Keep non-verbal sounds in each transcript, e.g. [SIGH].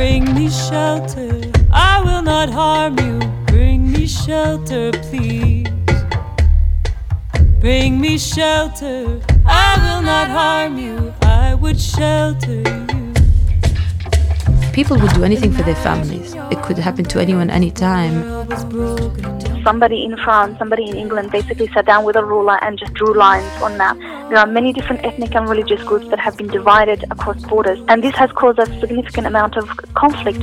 Bring me shelter, I will not harm you. Bring me shelter, please. Bring me shelter, I will not harm you. I would shelter you. People would do anything for their families. It could happen to anyone, anytime. Somebody in France, somebody in England basically sat down with a ruler and just drew lines on map. There are many different ethnic and religious groups that have been divided across borders, and this has caused a significant amount of conflict.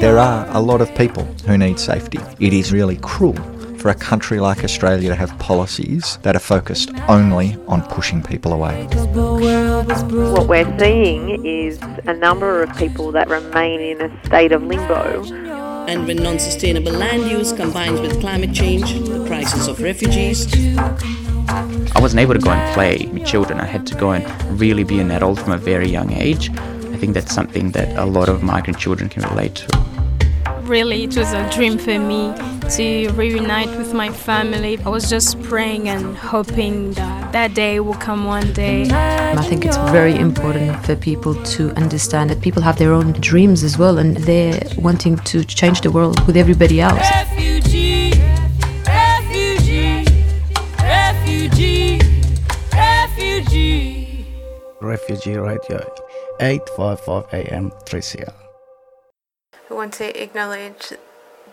There are a lot of people who need safety. It is really cruel for a country like Australia to have policies that are focused only on pushing people away. What we're seeing is a number of people that remain in a state of limbo. And when non sustainable land use combines with climate change, the crisis of refugees, I wasn't able to go and play with children. I had to go and really be an adult from a very young age. I think that's something that a lot of migrant children can relate to really it was a dream for me to reunite with my family. I was just praying and hoping that that day will come one day. I think it's very important for people to understand that people have their own dreams as well and they're wanting to change the world with everybody else. Refugee, refugee, refugee, refugee. Refugee Radio, 855 AM 3CR. Want to acknowledge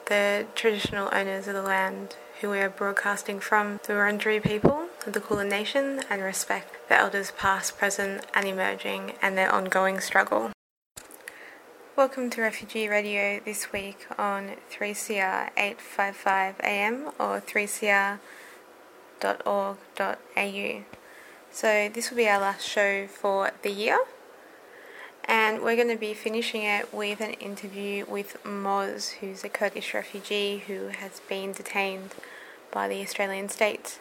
the traditional owners of the land who we are broadcasting from, the Wurundjeri people of the Kulin Nation, and respect the elders past, present, and emerging, and their ongoing struggle. Welcome to Refugee Radio this week on 3CR 855 AM or 3cr.org.au. So, this will be our last show for the year and we're going to be finishing it with an interview with Moz, who's a Kurdish refugee who has been detained by the Australian state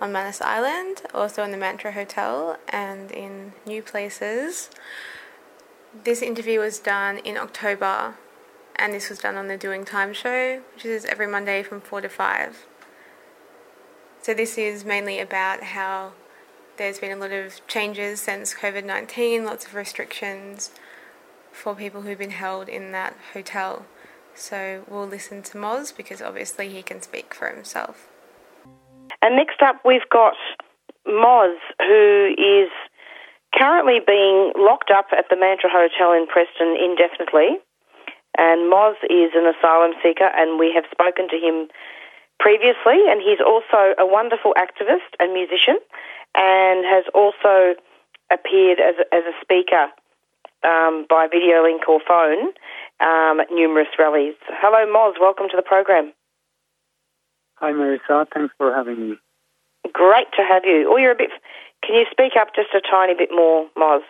on Manus Island, also in the Mantra Hotel, and in new places. This interview was done in October, and this was done on the Doing Time show, which is every Monday from 4 to 5. So, this is mainly about how there's been a lot of changes since COVID 19, lots of restrictions for people who've been held in that hotel. So we'll listen to Moz because obviously he can speak for himself. And next up, we've got Moz, who is currently being locked up at the Mantra Hotel in Preston indefinitely. And Moz is an asylum seeker, and we have spoken to him previously. And he's also a wonderful activist and musician and has also appeared as a, as a speaker um, by video link or phone um, at numerous rallies. Hello, Moz. Welcome to the program. Hi, Marisa. Thanks for having me. Great to have you. Oh, you're a bit. Can you speak up just a tiny bit more, Moz?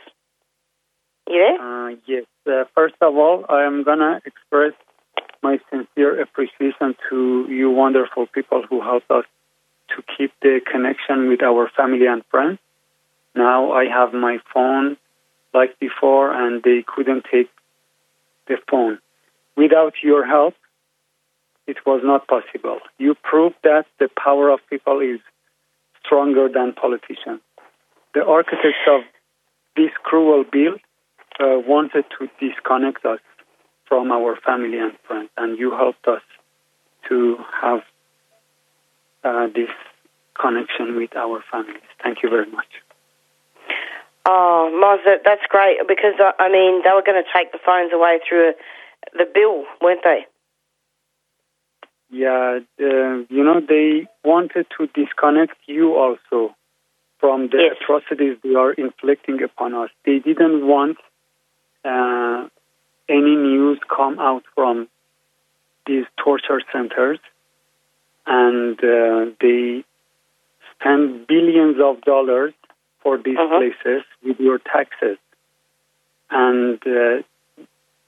You there? Uh, yes. Uh, first of all, I am gonna express my sincere appreciation to you, wonderful people who helped us to keep the connection with our family and friends. Now I have my phone like before, and they couldn't take the phone. Without your help, it was not possible. You proved that the power of people is stronger than politicians. The architects of this cruel bill uh, wanted to disconnect us from our family and friends, and you helped us to have uh, this connection with our families. Thank you very much. Oh, Moz, that's great because I mean they were going to take the phones away through the bill, weren't they? Yeah, uh, you know they wanted to disconnect you also from the yes. atrocities they are inflicting upon us. They didn't want uh, any news come out from these torture centers and uh, they spend billions of dollars for these uh-huh. places with your taxes. And uh,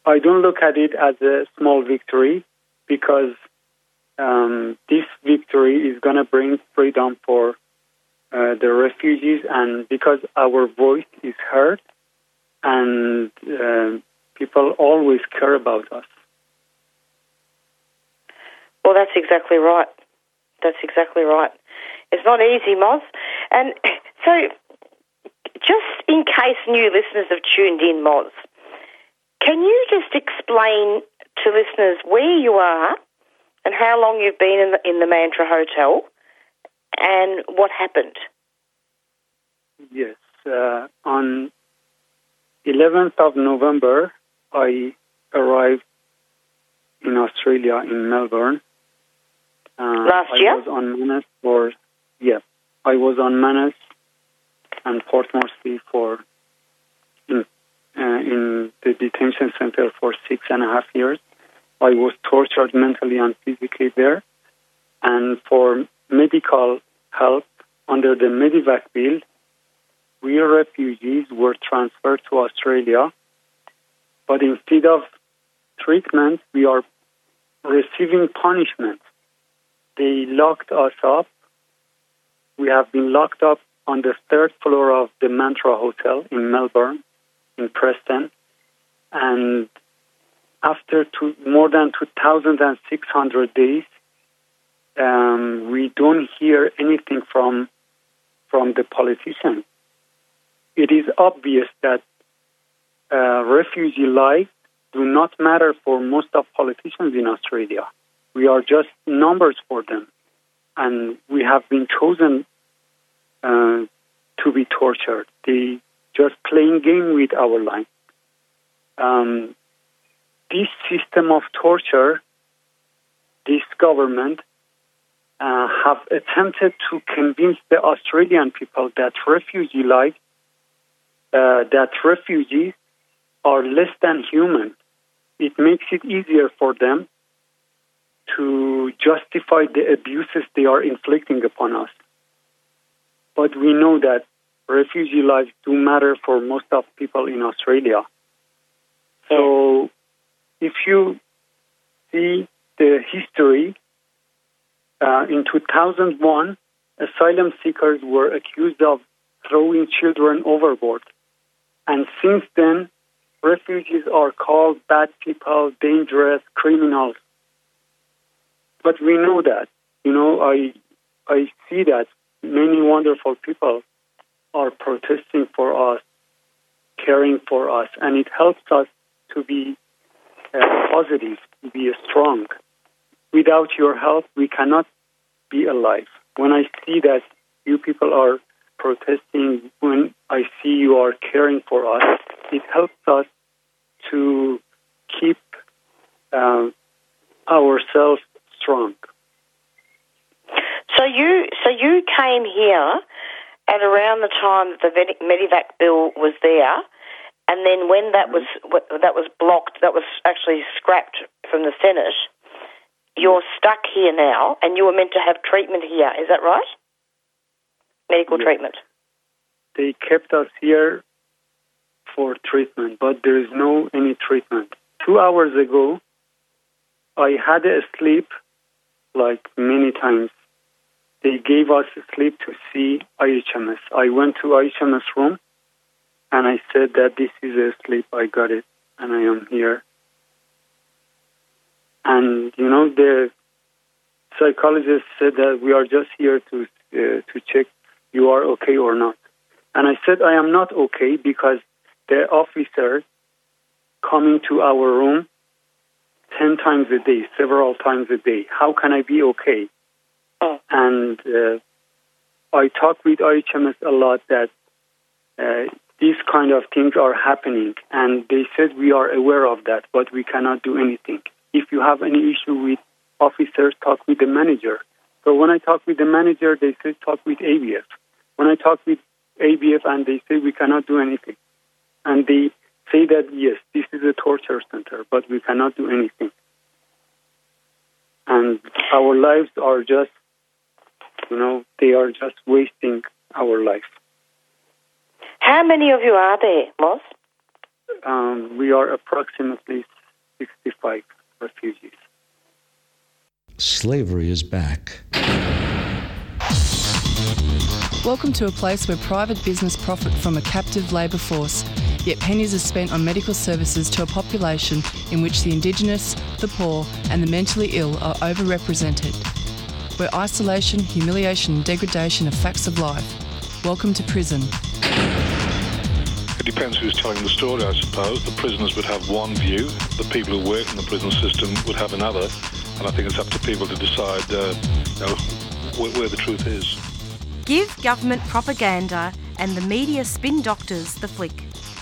I don't look at it as a small victory because um, this victory is going to bring freedom for uh, the refugees, and because our voice is heard, and uh, people always care about us. Well, that's exactly right. That's exactly right. It's not easy, Moz. And [COUGHS] so, just in case new listeners have tuned in, Moz, Can you just explain to listeners where you are and how long you've been in the, in the Mantra Hotel and what happened? Yes. Uh, on 11th of November, I arrived in Australia, in Melbourne. Uh, Last year? I was on Manus for, yeah, I was on Manus and Port Moresby for in, uh, in the detention center for six and a half years. I was tortured mentally and physically there. And for medical help under the Medevac bill, we refugees were transferred to Australia. But instead of treatment, we are receiving punishment. They locked us up. We have been locked up on the third floor of the Mantra Hotel in Melbourne, in Preston. And after two, more than 2,600 days, um, we don't hear anything from from the politicians. It is obvious that uh, refugee lives do not matter for most of politicians in Australia. We are just numbers for them, and we have been chosen uh, to be tortured. They just playing game with our life. Um, this system of torture, this government uh, have attempted to convince the Australian people that refugee life, uh, that refugees are less than human. It makes it easier for them to justify the abuses they are inflicting upon us. But we know that refugee lives do matter for most of people in Australia. So if you see the history, uh, in 2001, asylum seekers were accused of throwing children overboard. And since then, refugees are called bad people, dangerous, criminals. But we know that. You know, I, I see that many wonderful people are protesting for us, caring for us, and it helps us to be uh, positive, to be strong. Without your help, we cannot be alive. When I see that you people are protesting, when I see you are caring for us, it helps us to keep uh, ourselves So you, so you came here at around the time that the Medevac bill was there, and then when that was mm-hmm. that was blocked, that was actually scrapped from the Senate. You're stuck here now, and you were meant to have treatment here. Is that right? Medical yes. treatment. They kept us here for treatment, but there is no any treatment. Two hours ago, I had a sleep like many times they gave us slip to see IHMS. I went to IHMS room and I said that this is a slip. I got it and I am here. And you know the psychologist said that we are just here to uh, to check you are okay or not. And I said I am not okay because the officer coming to our room 10 times a day, several times a day. How can I be okay? Oh. And uh, I talk with IHMS a lot that uh, these kind of things are happening, and they said we are aware of that, but we cannot do anything. If you have any issue with officers, talk with the manager. So when I talk with the manager, they say talk with ABF. When I talk with ABF, and they say we cannot do anything, and they say that yes, this is a torture center, but we cannot do anything, and our lives are just you know, they are just wasting our life. How many of you are there, Moz? Um, we are approximately 65 refugees. Slavery is back. Welcome to a place where private business profit from a captive labour force, yet pennies are spent on medical services to a population in which the Indigenous, the poor, and the mentally ill are overrepresented where isolation, humiliation, and degradation are facts of life. Welcome to prison. It depends who's telling the story, I suppose. The prisoners would have one view, the people who work in the prison system would have another, and I think it's up to people to decide uh, you know, where, where the truth is. Give government propaganda and the media spin doctors the flick.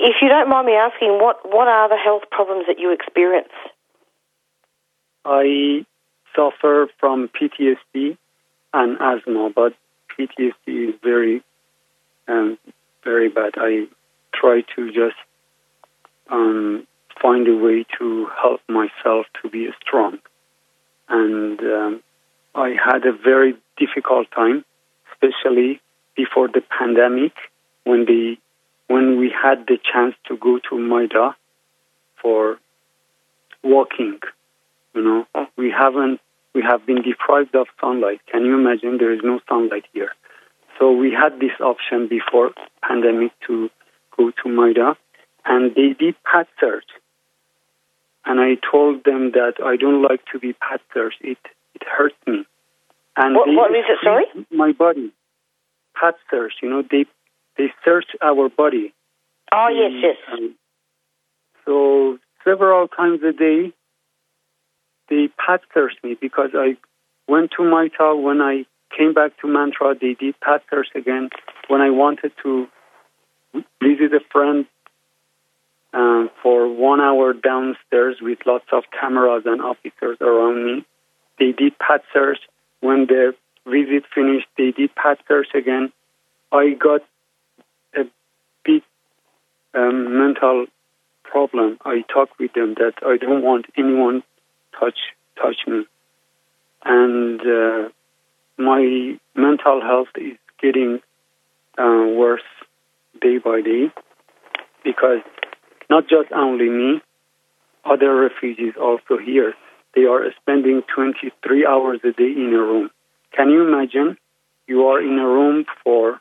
if you don't mind me asking, what, what are the health problems that you experience? I suffer from PTSD and asthma, but PTSD is very, um, very bad. I try to just um, find a way to help myself to be strong. And um, I had a very difficult time, especially before the pandemic, when the when we had the chance to go to MITA for walking. You know, oh. we haven't we have been deprived of sunlight. Can you imagine? There is no sunlight here. So we had this option before pandemic to go to MITA, and they did pad search. And I told them that I don't like to be pad search. It it hurts me. And what, what is it? Sorry, my body. Pad search. You know, they they search our body. Oh yes, yes. Um, so several times a day, they pad search me because I went to MITA when I came back to Mantra. They did pad search again when I wanted to visit a friend um, for one hour downstairs with lots of cameras and officers around me. They did pad search. When the visit finished, they did pad search again. I got um, mental problem. I talk with them that I don't want anyone touch touch me, and uh, my mental health is getting uh, worse day by day because not just only me, other refugees also here. They are spending 23 hours a day in a room. Can you imagine? You are in a room for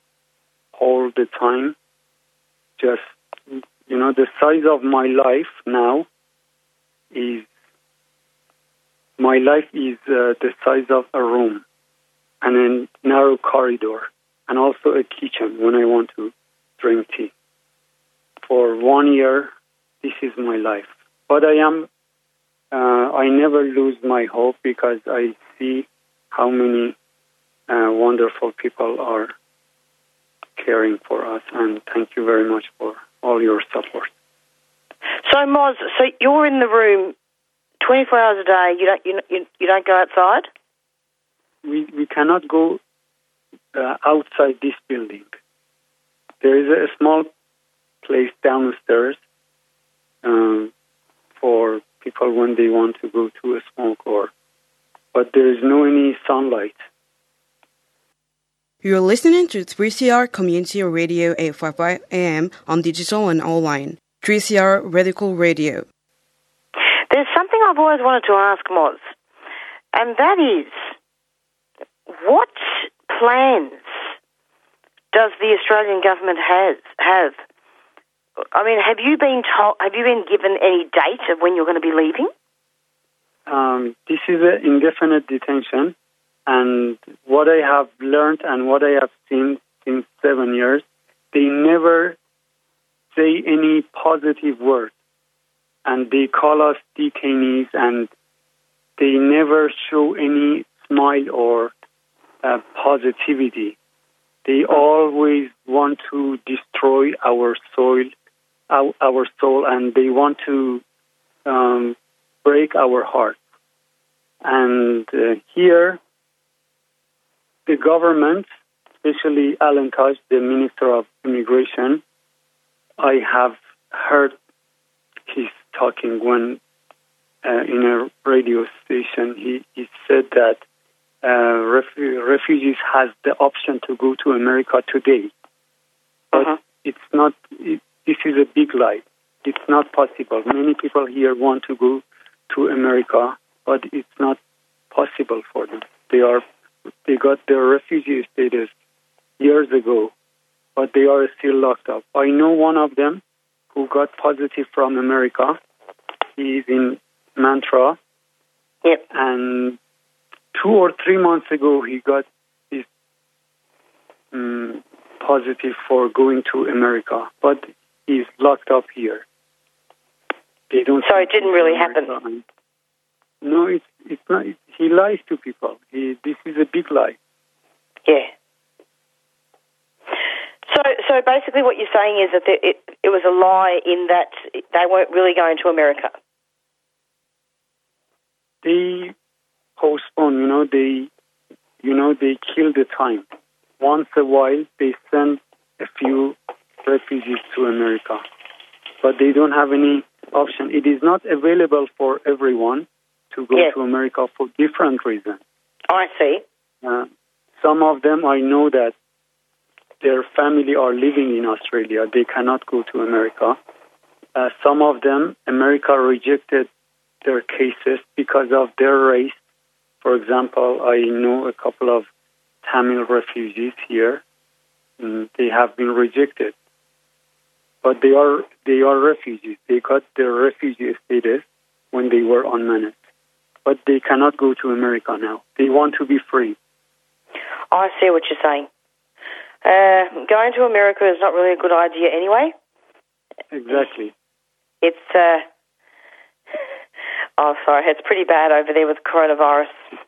all the time. Just, you know, the size of my life now is, my life is uh, the size of a room and a narrow corridor and also a kitchen when I want to drink tea. For one year, this is my life. But I am, uh, I never lose my hope because I see how many uh, wonderful people are caring for us. And thank you very much for all your support. So, Moz, so you're in the room 24 hours a day. You don't, you, you, you don't go outside? We, we cannot go uh, outside this building. There is a small place downstairs um, for people when they want to go to a smoke or, but there is no any sunlight. You're listening to 3CR Community Radio 855 AM on digital and online. 3CR Radical Radio. There's something I've always wanted to ask Moz, and that is what plans does the Australian government has have? I mean, have you been told? Have you been given any date of when you're going to be leaving? Um, this is an indefinite detention, and what I have learned and what I have seen since seven years, they never say any positive word, and they call us detainees, and they never show any smile or uh, positivity. They always want to destroy our soil, our, soul, and they want to um, break our heart. And uh, here, the government, especially Alan Tudge, the Minister of Immigration, I have heard he's talking when uh, in a radio station. He, he said that uh, refu- refugees has the option to go to America today, but Uh-huh. it's not. It, this is a big lie. it's not possible. Many people here want to go to America, but it's not possible for them. They are they got their refugee status years ago, but they are still locked up. I know one of them who got positive from America. He's in Mantra. Yep. And two or three months ago, he got his um, positive for going to America, but he's locked up here. They don't. So it didn't really happen. No, it's it's not. He lies to people. He, this is a big lie. Yeah. So, so basically, what you're saying is that it, it was a lie in that they weren't really going to America. They postpone. You know, they, you know, they kill the time. Once a while, they send a few refugees to America, but they don't have any option. It is not available for everyone to go Yes. to America for different reasons. I see. Uh, some of them I know that their family are living in Australia. They cannot go to America. Uh, some of them, America rejected their cases because of their race. For example, I know a couple of Tamil refugees here. Mm, They have been rejected, but they are they are refugees. They got their refugee status when they were on Manus, but they cannot go to America now. They want to be free. I see what you're saying. Uh, going to America is not really a good idea anyway. Exactly. It's uh, [LAUGHS] oh, sorry, it's pretty bad over there with coronavirus.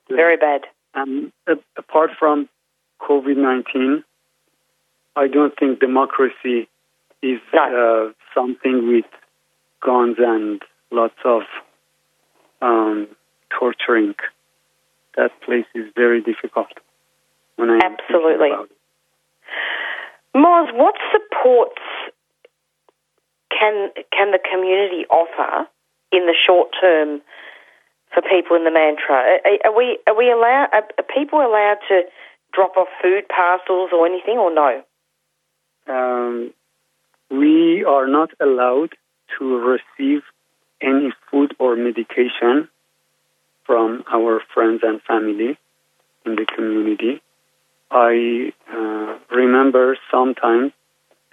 Very bad. Um, apart from COVID 19, I don't think democracy is uh, something with guns and lots of um, torturing. That place is very difficult. Absolutely. Moz, what supports can can the community offer in the short term for people in the mantra? Are, are we are we allowed? Are, are people allowed to drop off food parcels or anything, or no? Um, we are not allowed to receive any food or medication from our friends and family in the community. I uh, remember sometimes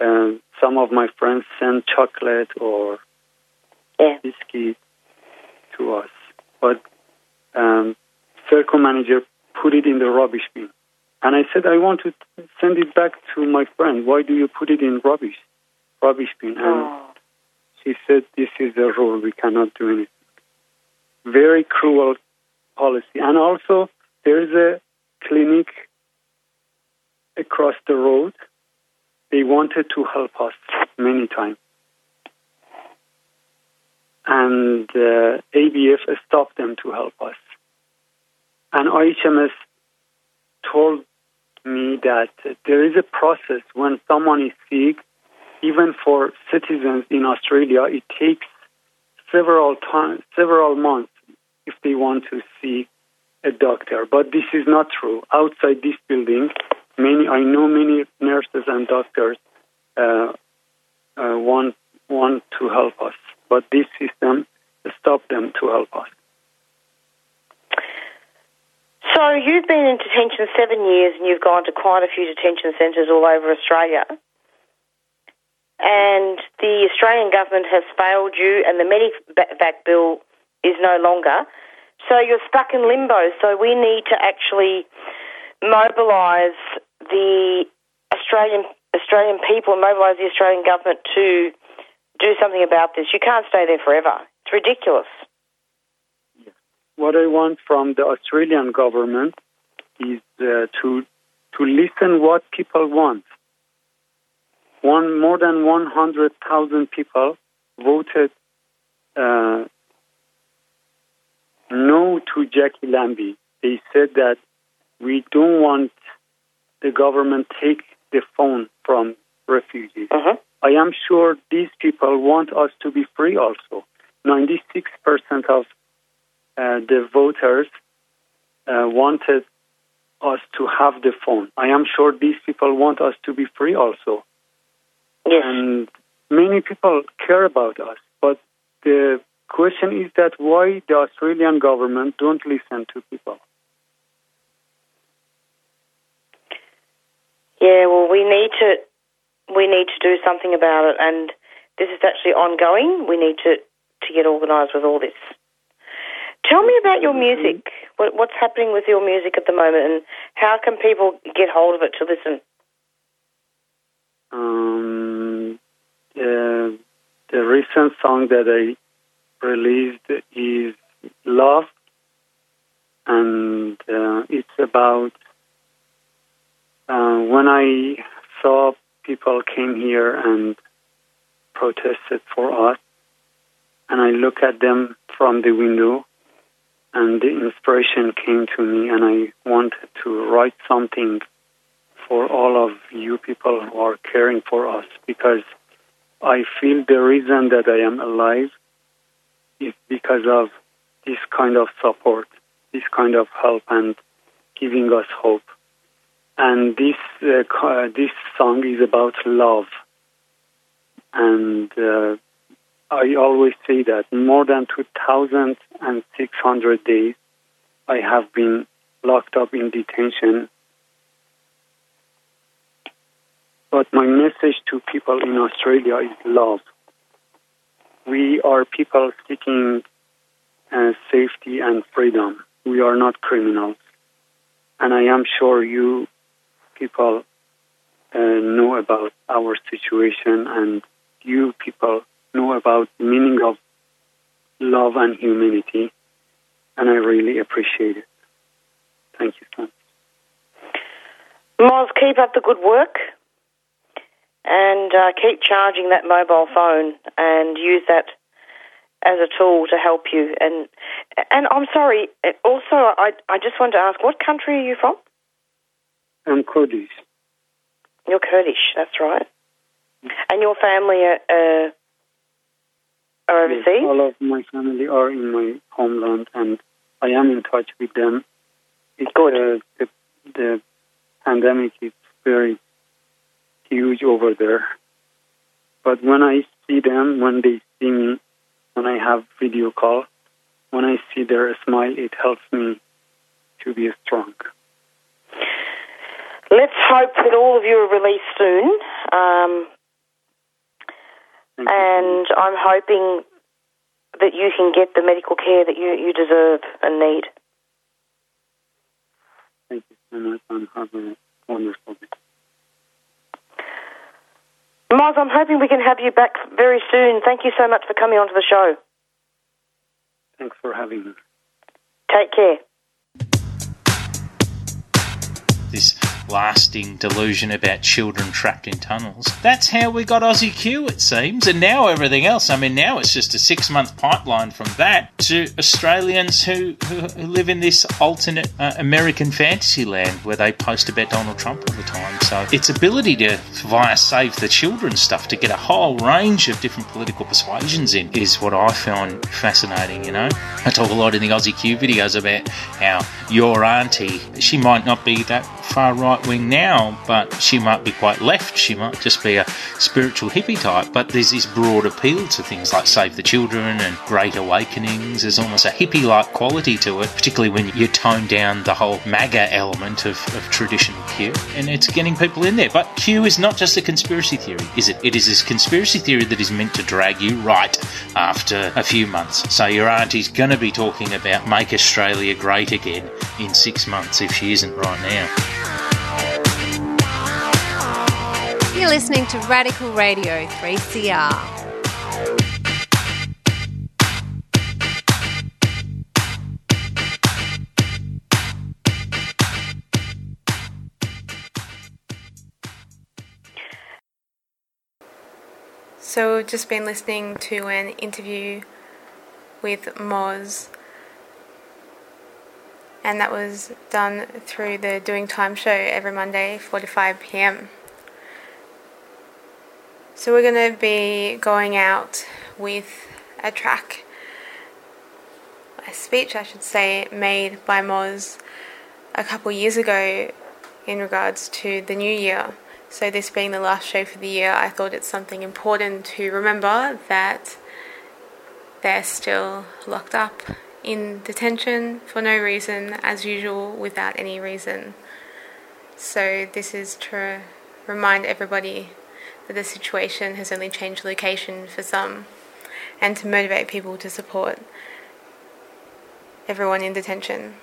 uh, some of my friends send chocolate or biscuit to us, but um, Serco manager put it in the rubbish bin. And I said, I want to send it back to my friend. Why do you put it in rubbish, rubbish bin? And she said, this is the rule. We cannot do anything. Very cruel policy. And also, there is a clinic across the road. They wanted to help us many times. And uh, ABF stopped them to help us. And IHMS told me that there is a process when someone is sick, even for citizens in Australia, it takes several times, several months if they want to see a doctor. But this is not true. Outside this building, many I know many nurses and doctors uh, uh, want want to help us, but this system stopped them to help us. So you've been in detention seven years, and you've gone to quite a few detention centres all over Australia. And the Australian government has failed you, and the Medevac bill is no longer. So you're stuck in limbo. So we need to actually mobilise the Australian Australian people and mobilise the Australian government to do something about this. You can't stay there forever. It's ridiculous. What I want from the Australian government is uh, to to listen what people want. One more than one hundred thousand people voted uh, no to Jacqui Lambie. They said that we don't want the government take the phone from refugees. I am sure these people want us to be free also. 96% of uh, the voters uh, wanted us to have the phone. I am sure these people want us to be free also. Yes. And many people care about us, but the question is that why the Australian government don't listen to people. Yeah, well, we need to we need to do something about it, and this is actually ongoing. We need to to get organised with all this. Tell me about your music. What, what's happening with your music at the moment, and how can people get hold of it to listen? Um, the, the recent song that I released is Love, and uh, it's about uh, when I saw people came here and protested for us, and I look at them from the window, and the inspiration came to me, and I wanted to write something for all of you people who are caring for us because I feel the reason that I am alive is because of this kind of support, this kind of help, and giving us hope. And this uh, this song is about love, and uh, I always say that more than 2,600 days I have been locked up in detention. But my message to people in Australia is love. We are people seeking uh, safety and freedom. We are not criminals. And I am sure you people uh, know about our situation and you people know about the meaning of love and humanity, and I really appreciate it. Thank you so much. Moz, keep up the good work and uh, keep charging that mobile phone and use that as a tool to help you. And and I'm sorry. Also, I I just wanted to ask, what country are you from? I'm Kurdish. You're Kurdish. That's right. And your family are, uh, are overseas? Yes, all of my family are in my homeland, and I am in touch with them. It's, Good. Uh, the, the pandemic is very huge over there. But when I see them, when they see me, when I have video call, when I see their smile, it helps me to be strong. Let's hope that all of you are released soon. Um, and I'm hoping that you can get the medical care that you, you deserve and need. Thank you so much, and have a wonderful day. Moz, I'm hoping we can have you back very soon. Thank you so much for coming onto the show. Thanks for having me. Take care. Lasting delusion about children trapped in tunnels. That's how we got Aussie Q, it seems, and now everything else. I mean, now it's just a six month pipeline from that to Australians who, who, who live in this alternate uh, American fantasy land where they post about Donald Trump all the time. So its ability to, via Save the Children stuff, to get a whole range of different political persuasions in is what I found fascinating, you know. I talk a lot in the Aussie Q videos about how your auntie, she might not be that far right wing now, but she might be quite left. She might just be a spiritual hippie type. But there's this broad appeal to things like Save the Children and Great Awakenings. There's almost a hippie like quality to it, particularly when you tone down the whole MAGA element of, of traditional Q. And it's getting people in there. But Q is not just a conspiracy theory, is it? It is this conspiracy theory that is meant to drag you right after a few months. So your auntie's going to be talking about Make Australia Great Again in six months if she isn't right now. You're listening to Radical Radio 3CR. So we've just been listening to an interview with Moz, and that was done through the Doing Time show every Monday, 45 p.m. So we're going to be going out with a track, a speech, I should say, made by Moz a couple years ago in regards to the new year So, this being the last show for the year, I thought it's something important to remember that they're still locked up in detention for no reason, as usual, without any reason. So, this is to remind everybody that the situation has only changed location for some and to motivate people to support everyone in detention.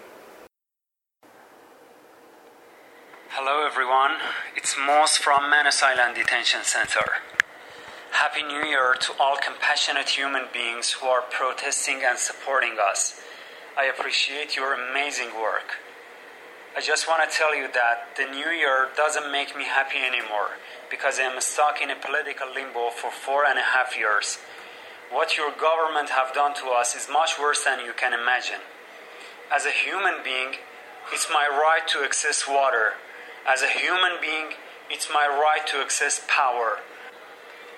Hello, everyone. It's Moz from Manus Island Detention Center. Happy New Year to all compassionate human beings who are protesting and supporting us. I appreciate your amazing work. I just want to tell you that the new year doesn't make me happy anymore because I'm stuck in a political limbo for four and a half years. What your government have done to us is much worse than you can imagine. As a human being, it's my right to access water. As a human being, it's my right to access power.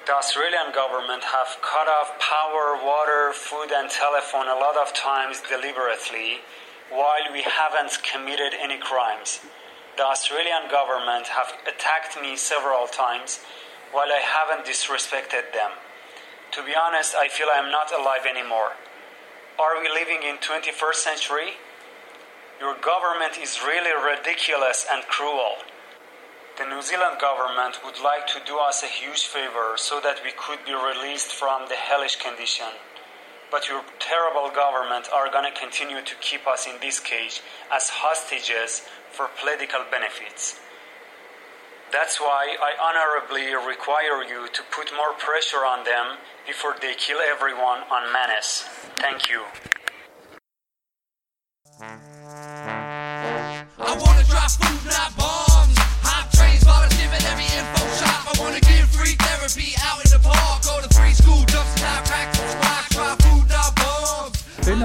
The Australian government have cut off power, water, food, and telephone a lot of times deliberately, while we haven't committed any crimes. The Australian government have attacked me several times, while I haven't disrespected them. To be honest, I feel I'm not alive anymore. Are we living in 21st century? Your government is really ridiculous and cruel. The New Zealand government would like to do us a huge favor so that we could be released from the hellish condition. But your terrible government are going to continue to keep us in this cage as hostages for political benefits. That's why I honorably require you to put more pressure on them before they kill everyone on Manus. Thank you. I wanna food, not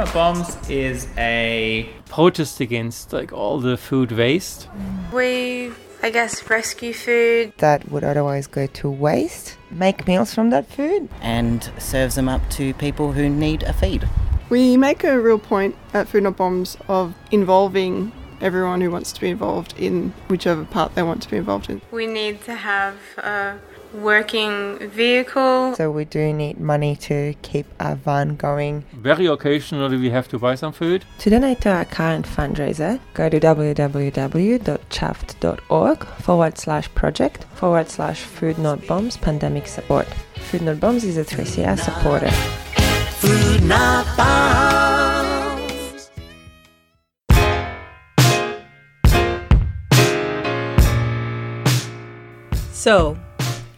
bombs. Food Not Bombs is a protest against like all the food waste. We, I guess, rescue food. that would otherwise go to waste, make meals from that food. and serves them up to people who need a feed. We make a real point at Food Not Bombs of involving everyone who wants to be involved in whichever part they want to be involved in. We need to have a working vehicle. So we do need money to keep our van going. Very occasionally we have to buy some food. To donate to our current fundraiser, go to www.chuffed.org forward slash project forward slash Food Not Bombs pandemic support. Food Not Bombs is a 3CR supporter. Food not bombs. So,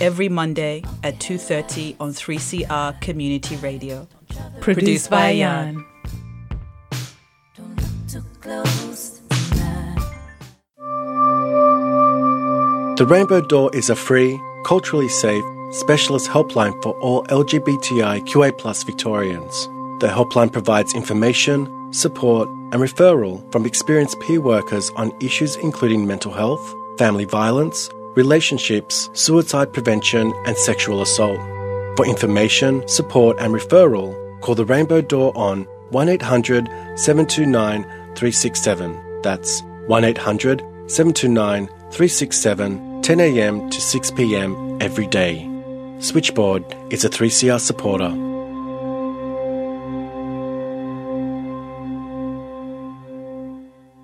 every Monday at 2:30 on 3CR Community Radio. Produced by Jan. The Rainbow Door is a free, culturally safe, specialist helpline for all LGBTIQA Victorians. The helpline provides information, support, and referral from experienced peer workers on issues including mental health, family violence, relationships, suicide prevention, and sexual assault. For information, support, and referral, call the Rainbow Door on 1 800 729 367. That's 1 800 729 367, 10 a.m. to 6 p.m. every day. Switchboard is a 3CR supporter.